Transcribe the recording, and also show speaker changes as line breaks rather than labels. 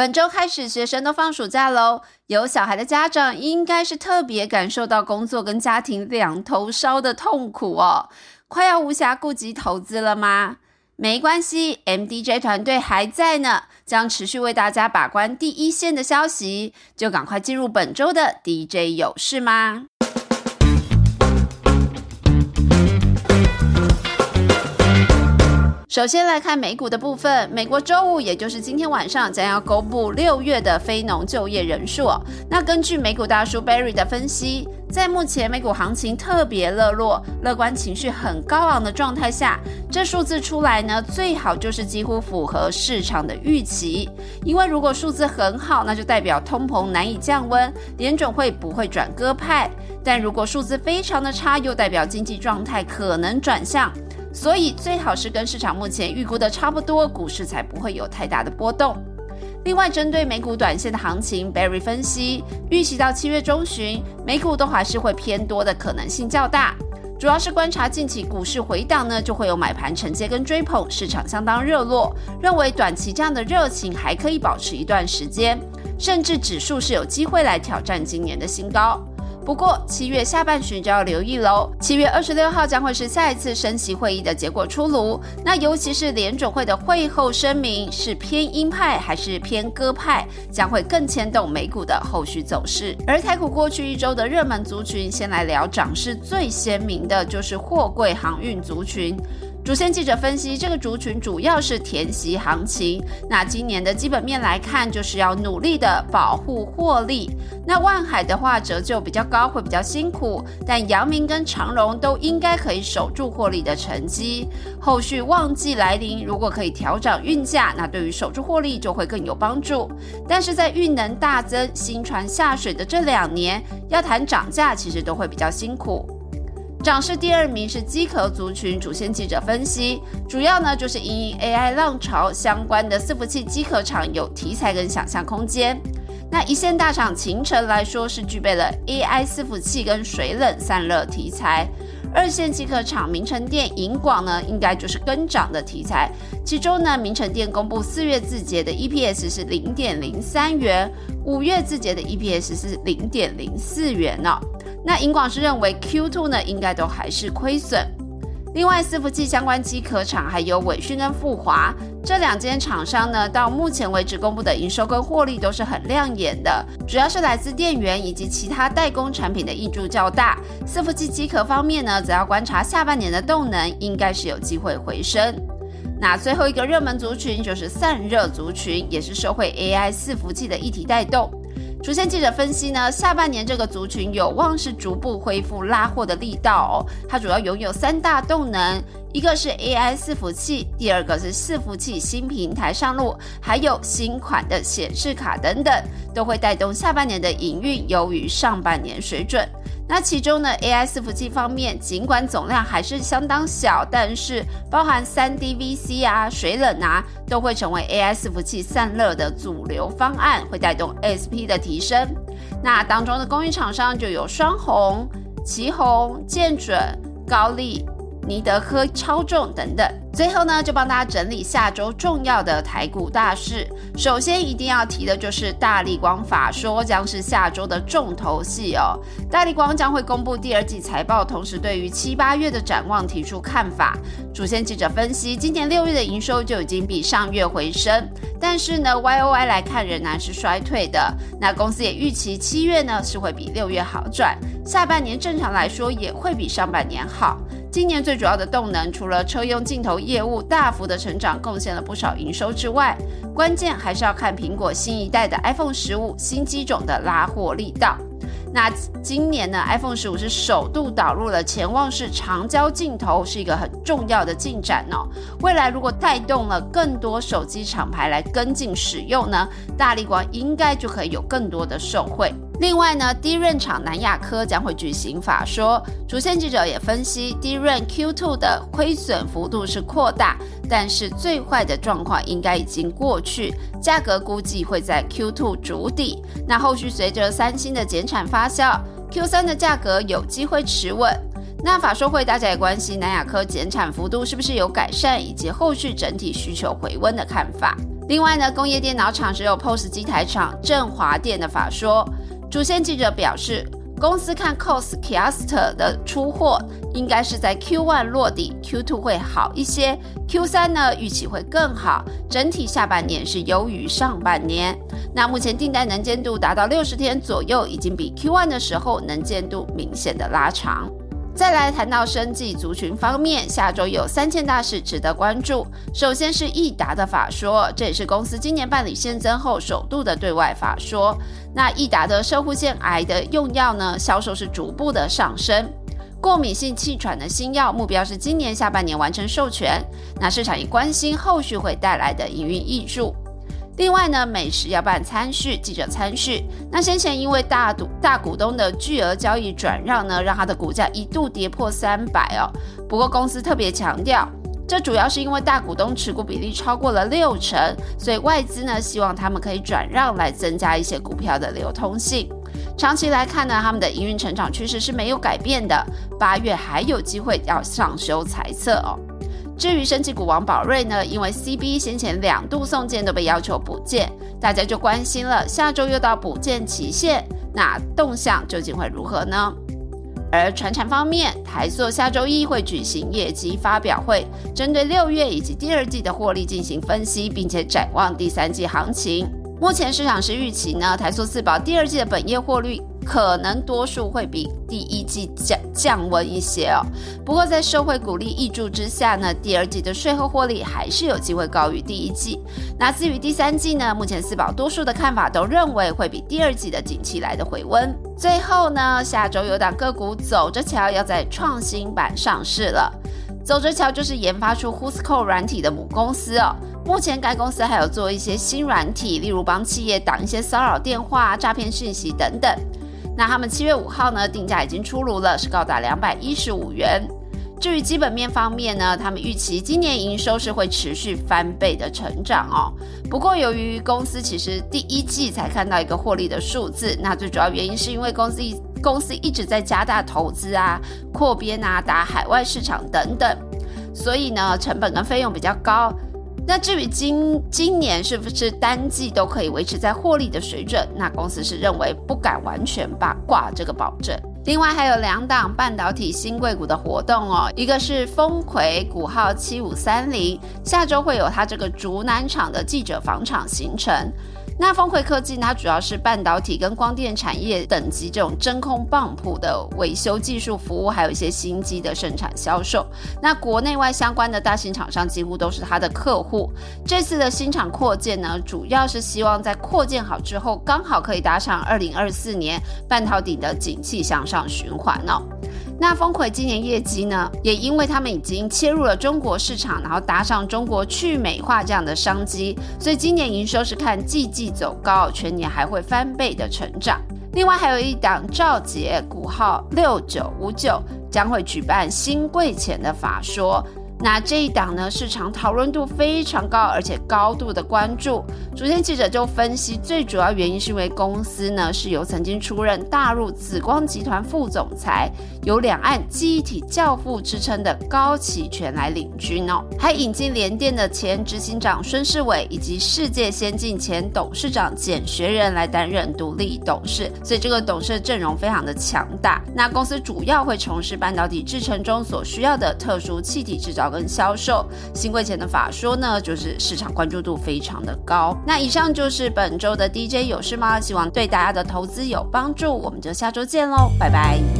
本周开始，学生都放暑假喽。有小孩的家长应该是特别感受到工作跟家庭两头烧的痛苦哦。快要无暇顾及投资了吗？没关系，MDJ 团队还在呢，将持续为大家把关第一线的消息。就赶快进入本周的 DJ 有事吗？首先来看美股的部分，美国周五，也就是今天晚上将要公布六月的非农就业人数。那根据美股大叔 Barry 的分析，在目前美股行情特别热络、乐观情绪很高昂的状态下，这数字出来呢，最好就是几乎符合市场的预期。因为如果数字很好，那就代表通膨难以降温，联准会不会转鸽派；但如果数字非常的差，又代表经济状态可能转向。所以最好是跟市场目前预估的差不多，股市才不会有太大的波动。另外，针对美股短线的行情，Barry 分析预期到七月中旬，美股都还是会偏多的可能性较大。主要是观察近期股市回档呢，就会有买盘承接跟追捧，市场相当热络，认为短期这样的热情还可以保持一段时间，甚至指数是有机会来挑战今年的新高。不过七月下半旬就要留意喽。七月二十六号将会是下一次升息会议的结果出炉，那尤其是联准会的会后声明是偏鹰派还是偏鸽派，将会更牵动美股的后续走势。而台股过去一周的热门族群，先来聊涨势最鲜明的就是货柜航运族群。主线记者分析，这个族群主要是填息行情。那今年的基本面来看，就是要努力的保护获利。那万海的话，折旧比较高，会比较辛苦。但阳明跟长荣都应该可以守住获利的成绩。后续旺季来临，如果可以调整运价，那对于守住获利就会更有帮助。但是在运能大增、新船下水的这两年，要谈涨价，其实都会比较辛苦。涨势第二名是机壳族群，主线记者分析，主要呢就是因 AI 浪潮相关的伺服器机壳厂有题材跟想象空间。那一线大厂秦城来说是具备了 AI 伺服器跟水冷散热题材，二线机壳厂明成电、银广呢应该就是跟涨的题材。其中呢，明成电公布四月字节的 EPS 是零点零三元，五月字节的 EPS 是零点零四元呢。那银广是认为 Q2 呢应该都还是亏损。另外，伺服器相关机壳厂还有伟讯跟富华这两间厂商呢，到目前为止公布的营收跟获利都是很亮眼的，主要是来自电源以及其他代工产品的益注较大。伺服器机壳方面呢，则要观察下半年的动能，应该是有机会回升。那最后一个热门族群就是散热族群，也是社会 AI 伺服器的一体带动。首先记者分析呢，下半年这个族群有望是逐步恢复拉货的力道哦。它主要拥有三大动能，一个是 AI 伺服器，第二个是伺服器新平台上路，还有新款的显示卡等等，都会带动下半年的营运优于上半年水准。那其中呢，AI 伺服器方面，尽管总量还是相当小，但是包含三 DVC 啊、水冷啊，都会成为 AI 伺服器散热的主流方案，会带动 SP 的提升。那当中的供应厂商就有双红、旗红、建准、高丽。尼德科、超重等等，最后呢，就帮大家整理下周重要的台股大事。首先一定要提的就是大力光法说将是下周的重头戏哦。大力光将会公布第二季财报，同时对于七八月的展望提出看法。主线记者分析，今年六月的营收就已经比上月回升，但是呢，Y O Y 来看仍然是衰退的。那公司也预期七月呢是会比六月好转，下半年正常来说也会比上半年好。今年最主要的动能，除了车用镜头业务大幅的成长，贡献了不少营收之外，关键还是要看苹果新一代的 iPhone 十五新机种的拉货力道。那今年呢，iPhone 十五是首度导入了潜望式长焦镜头，是一个很重要的进展哦。未来如果带动了更多手机厂牌来跟进使用呢，大力光应该就可以有更多的受惠。另外呢，低润厂南亚科将会举行法说，主线记者也分析，低润 Q2 的亏损幅度是扩大，但是最坏的状况应该已经过去，价格估计会在 Q2 筑底。那后续随着三星的减产发酵，Q3 的价格有机会持稳。那法说会大家也关心南亚科减产幅度是不是有改善，以及后续整体需求回温的看法。另外呢，工业电脑厂只有 POS 机台厂振华电的法说，主线记者表示。公司看 COS k i a s t 的出货应该是在 Q1 落地，Q2 会好一些，Q3 呢预期会更好，整体下半年是优于上半年。那目前订单能见度达到六十天左右，已经比 Q1 的时候能见度明显的拉长。再来谈到生计族群方面，下周有三件大事值得关注。首先是益达的法说，这也是公司今年办理现增后首度的对外法说。那益达的射护腺癌的用药呢，销售是逐步的上升。过敏性气喘的新药目标是今年下半年完成授权。那市场也关心后续会带来的营运益助。另外呢，美食要办餐叙，记者参叙。那先前因为大股大股东的巨额交易转让呢，让它的股价一度跌破三百哦。不过公司特别强调，这主要是因为大股东持股比例超过了六成，所以外资呢希望他们可以转让来增加一些股票的流通性。长期来看呢，他们的营运成长趋势是没有改变的，八月还有机会要上修财测哦。至于升级股王宝瑞呢，因为 CB 先前两度送件都被要求补件，大家就关心了，下周又到补件期限，那动向究竟会如何呢？而船产方面，台塑下周一会举行业绩发表会，针对六月以及第二季的获利进行分析，并且展望第三季行情。目前市场是预期呢，台塑四宝第二季的本业获利。可能多数会比第一季降降温一些哦。不过在社会鼓励益助之下呢，第二季的税后获利还是有机会高于第一季。那至于第三季呢，目前四宝多数的看法都认为会比第二季的景气来的回温。最后呢，下周有档个股走着瞧要在创新板上市了。走着瞧就是研发出 Whosco 软体的母公司哦。目前该公司还有做一些新软体，例如帮企业挡一些骚扰电话、诈骗讯息等等。那他们七月五号呢，定价已经出炉了，是高达两百一十五元。至于基本面方面呢，他们预期今年营收是会持续翻倍的成长哦。不过由于公司其实第一季才看到一个获利的数字，那最主要原因是因为公司一公司一直在加大投资啊、扩编啊、打海外市场等等，所以呢成本跟费用比较高。那至于今今年是不是单季都可以维持在获利的水准？那公司是认为不敢完全把挂这个保证。另外还有两档半导体新贵股的活动哦，一个是丰葵股号七五三零，下周会有它这个竹南厂的记者访厂行程。那峰会科技，它主要是半导体跟光电产业等级这种真空泵浦的维修技术服务，还有一些新机的生产销售。那国内外相关的大型厂商几乎都是它的客户。这次的新厂扩建呢，主要是希望在扩建好之后，刚好可以搭上二零二四年半导体的景气向上循环哦。那峰葵今年业绩呢，也因为他们已经切入了中国市场，然后搭上中国去美化这样的商机，所以今年营收是看季季走高，全年还会翻倍的成长。另外还有一档赵杰股号六九五九将会举办新贵钱的法说。那这一档呢，市场讨论度非常高，而且高度的关注。昨天记者就分析，最主要原因是因为公司呢是由曾经出任大陆紫光集团副总裁、有两岸记忆体教父之称的高启全来领军哦，还引进联电的前执行长孙世伟以及世界先进前董事长简学仁来担任独立董事，所以这个董事阵容非常的强大。那公司主要会从事半导体制程中所需要的特殊气体制造。跟销售新贵前的法说呢，就是市场关注度非常的高。那以上就是本周的 DJ 有事吗？希望对大家的投资有帮助。我们就下周见喽，拜拜。